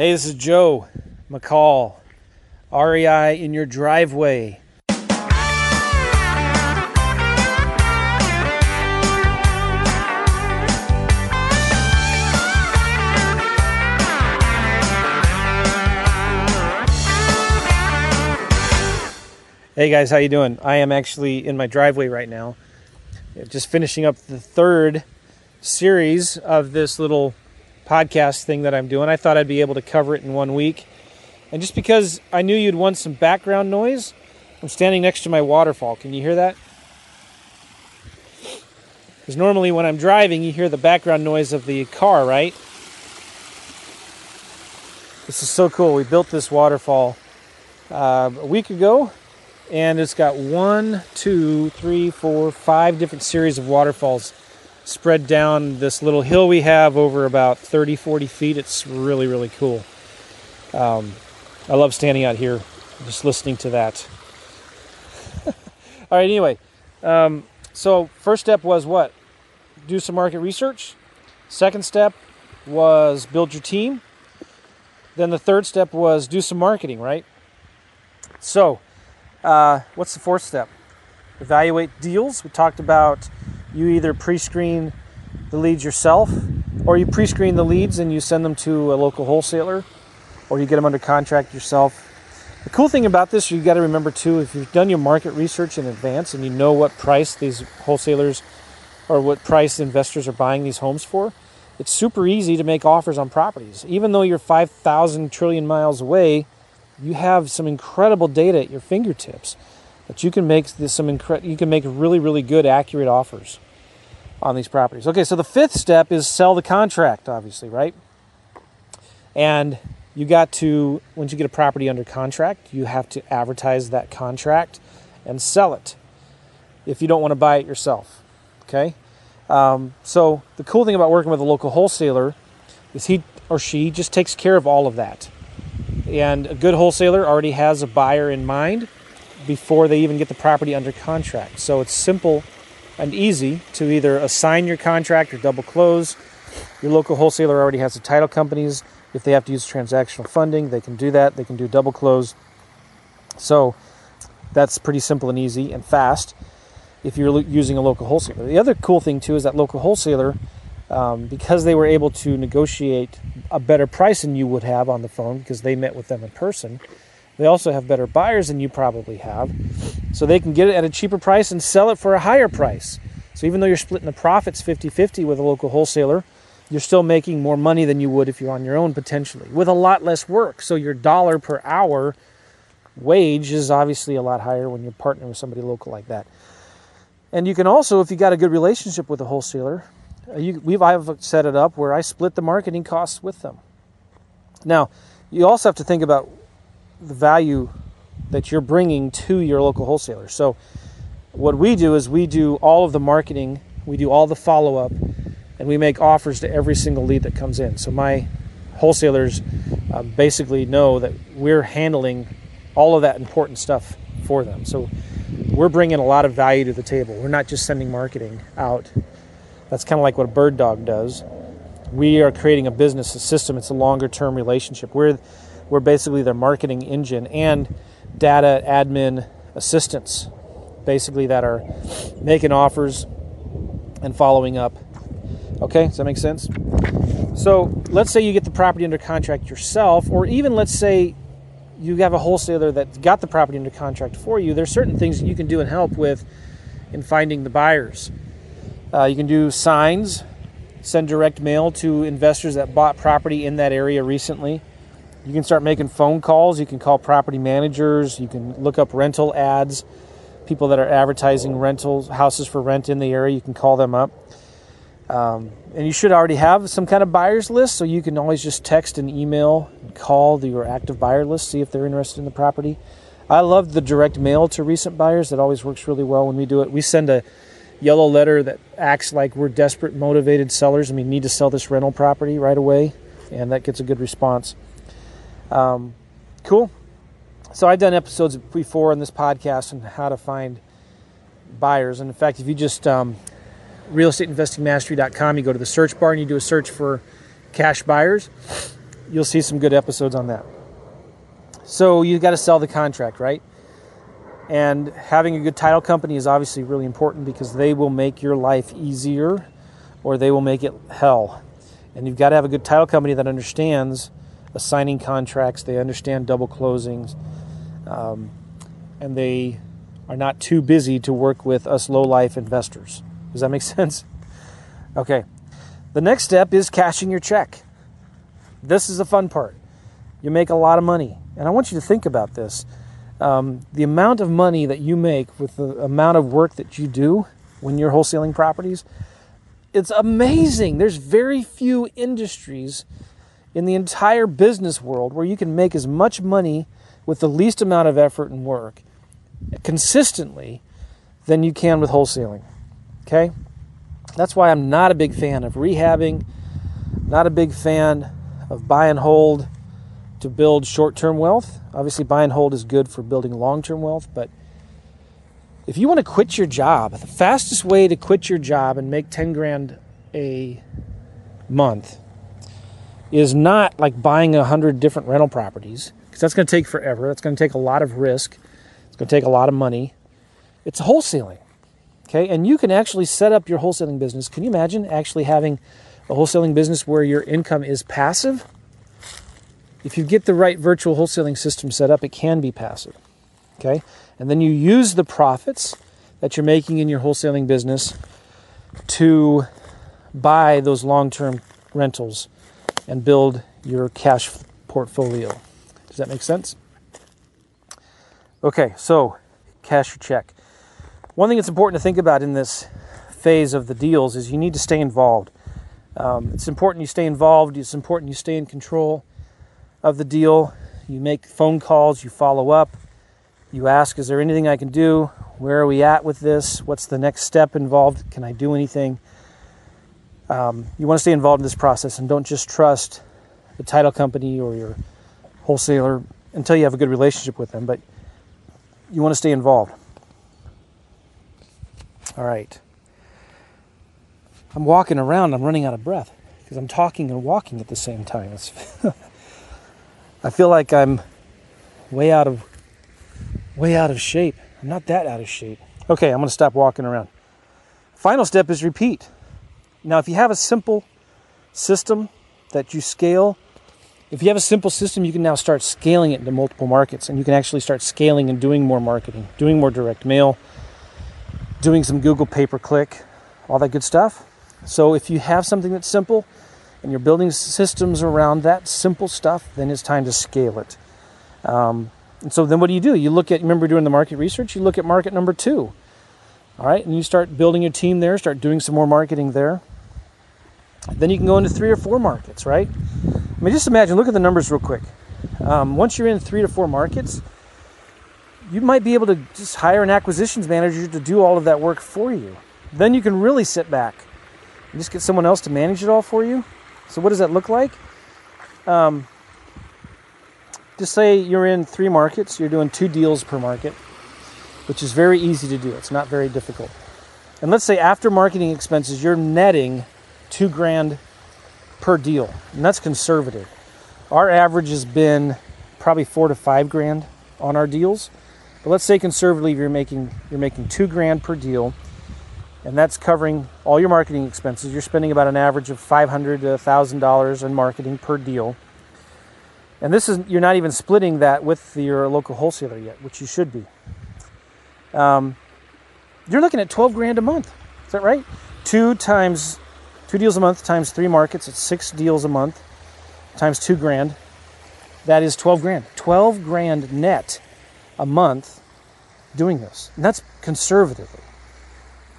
Hey, this is Joe McCall, REI in your driveway. Hey guys, how you doing? I am actually in my driveway right now. Just finishing up the third series of this little podcast thing that I'm doing. I thought I'd be able to cover it in one week. And just because I knew you'd want some background noise, I'm standing next to my waterfall. Can you hear that? Because normally when I'm driving, you hear the background noise of the car, right? This is so cool. We built this waterfall uh, a week ago and it's got one, two, three, four, five different series of waterfalls spread down this little hill we have over about 30, 40 feet. It's really, really cool. Um, I love standing out here, just listening to that. All right, anyway, um, so first step was what? Do some market research. Second step was build your team. Then the third step was do some marketing, right? So, uh, what's the fourth step? Evaluate deals. We talked about you either pre screen the leads yourself, or you pre screen the leads and you send them to a local wholesaler, or you get them under contract yourself. The cool thing about this, you got to remember too, if you've done your market research in advance and you know what price these wholesalers or what price investors are buying these homes for, it's super easy to make offers on properties. Even though you're 5,000 trillion miles away, you have some incredible data at your fingertips that you can make this some incre- you can make really really good accurate offers on these properties. Okay, so the fifth step is sell the contract obviously, right? And you got to once you get a property under contract, you have to advertise that contract and sell it if you don't want to buy it yourself. Okay? Um, so the cool thing about working with a local wholesaler is he or she just takes care of all of that. And a good wholesaler already has a buyer in mind before they even get the property under contract. So it's simple and easy to either assign your contract or double close. Your local wholesaler already has the title companies. If they have to use transactional funding, they can do that. They can do double close. So that's pretty simple and easy and fast if you're using a local wholesaler. The other cool thing too is that local wholesaler um, because they were able to negotiate a better price than you would have on the phone because they met with them in person. They also have better buyers than you probably have. So they can get it at a cheaper price and sell it for a higher price. So even though you're splitting the profits 50 50 with a local wholesaler, you're still making more money than you would if you're on your own potentially with a lot less work. So your dollar per hour wage is obviously a lot higher when you're partnering with somebody local like that. And you can also, if you got a good relationship with a wholesaler, uh, you, we've I've set it up where I split the marketing costs with them. Now, you also have to think about the value that you're bringing to your local wholesaler. So, what we do is we do all of the marketing, we do all the follow up, and we make offers to every single lead that comes in. So, my wholesalers uh, basically know that we're handling all of that important stuff for them. So, we're bringing a lot of value to the table. We're not just sending marketing out that's kind of like what a bird dog does. We are creating a business, a system. It's a longer term relationship. We're, we're basically their marketing engine and data admin assistants, basically, that are making offers and following up. Okay, does that make sense? So let's say you get the property under contract yourself, or even let's say you have a wholesaler that got the property under contract for you. There's certain things that you can do and help with in finding the buyers. Uh, you can do signs, send direct mail to investors that bought property in that area recently. You can start making phone calls. You can call property managers. You can look up rental ads, people that are advertising rentals, houses for rent in the area. You can call them up. Um, and you should already have some kind of buyers list, so you can always just text and email and call the, your active buyer list, see if they're interested in the property. I love the direct mail to recent buyers. That always works really well when we do it. We send a yellow letter that acts like we're desperate, motivated sellers and we need to sell this rental property right away, and that gets a good response. Um, cool. So I've done episodes before on this podcast on how to find buyers, and in fact, if you just um, realestateinvestingmastery.com, you go to the search bar and you do a search for cash buyers. you'll see some good episodes on that. So you've got to sell the contract, right? And having a good title company is obviously really important because they will make your life easier or they will make it hell. And you've got to have a good title company that understands assigning contracts, they understand double closings, um, and they are not too busy to work with us low life investors. Does that make sense? Okay. The next step is cashing your check. This is the fun part. You make a lot of money. And I want you to think about this. Um, the amount of money that you make with the amount of work that you do when you're wholesaling properties, it's amazing. There's very few industries in the entire business world where you can make as much money with the least amount of effort and work consistently than you can with wholesaling. Okay? That's why I'm not a big fan of rehabbing, not a big fan of buy and hold to build short term wealth. Obviously, buy and hold is good for building long term wealth, but if you want to quit your job, the fastest way to quit your job and make 10 grand a month is not like buying a hundred different rental properties because that's going to take forever. That's going to take a lot of risk. It's going to take a lot of money. It's wholesaling. Okay, and you can actually set up your wholesaling business. Can you imagine actually having a wholesaling business where your income is passive? If you get the right virtual wholesaling system set up, it can be passive. Okay, and then you use the profits that you're making in your wholesaling business to buy those long term rentals and build your cash portfolio. Does that make sense? Okay, so cash your check. One thing that's important to think about in this phase of the deals is you need to stay involved. Um, it's important you stay involved. It's important you stay in control of the deal. You make phone calls. You follow up. You ask, "Is there anything I can do? Where are we at with this? What's the next step involved? Can I do anything?" Um, you want to stay involved in this process and don't just trust the title company or your wholesaler until you have a good relationship with them. But you want to stay involved. All right. I'm walking around, I'm running out of breath because I'm talking and walking at the same time. I feel like I'm way out of way out of shape. I'm not that out of shape. Okay, I'm going to stop walking around. Final step is repeat. Now, if you have a simple system that you scale, if you have a simple system, you can now start scaling it into multiple markets and you can actually start scaling and doing more marketing, doing more direct mail, doing some Google pay per click, all that good stuff. So if you have something that's simple and you're building systems around that simple stuff, then it's time to scale it. Um, and so then what do you do? You look at, remember doing the market research? You look at market number two. All right, and you start building your team there, start doing some more marketing there. Then you can go into three or four markets, right? I mean, just imagine, look at the numbers real quick. Um, once you're in three to four markets, you might be able to just hire an acquisitions manager to do all of that work for you. Then you can really sit back and just get someone else to manage it all for you. So, what does that look like? Um, just say you're in three markets, you're doing two deals per market, which is very easy to do. It's not very difficult. And let's say after marketing expenses, you're netting two grand per deal, and that's conservative. Our average has been probably four to five grand on our deals. But let's say conservatively you're making you're making two grand per deal, and that's covering all your marketing expenses. You're spending about an average of five hundred to thousand dollars in marketing per deal. And this is you're not even splitting that with your local wholesaler yet, which you should be. Um, you're looking at twelve grand a month. Is that right? Two times two deals a month times three markets. It's six deals a month times two grand. That is twelve grand. Twelve grand net a month doing this. And that's conservatively.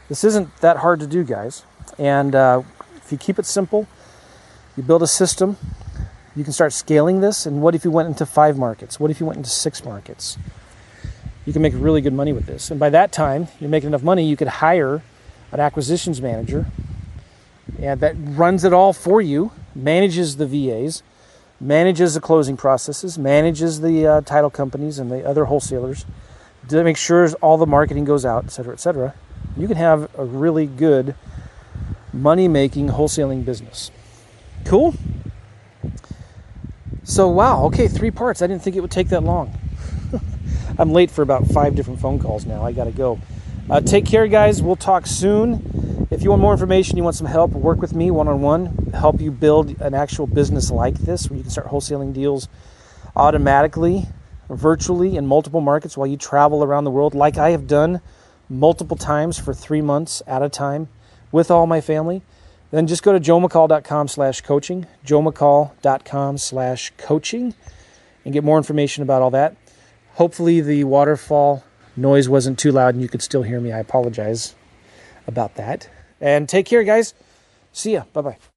This isn't that hard to do, guys. And uh, if you keep it simple, you build a system, you can start scaling this. And what if you went into five markets? What if you went into six markets? You can make really good money with this. And by that time, you're making enough money, you could hire an acquisitions manager and that runs it all for you, manages the VAs, manages the closing processes, manages the uh, title companies and the other wholesalers to make sure all the marketing goes out, et cetera, et cetera. You can have a really good money making wholesaling business. Cool? So, wow, okay, three parts. I didn't think it would take that long. I'm late for about five different phone calls now. I got to go. Uh, take care, guys. We'll talk soon. If you want more information, you want some help, work with me one on one, help you build an actual business like this where you can start wholesaling deals automatically, virtually in multiple markets while you travel around the world, like I have done multiple times for three months at a time with all my family. Then just go to joemccall.com slash coaching, joemccall.com slash coaching, and get more information about all that. Hopefully, the waterfall noise wasn't too loud and you could still hear me. I apologize about that. And take care, guys. See ya. Bye bye.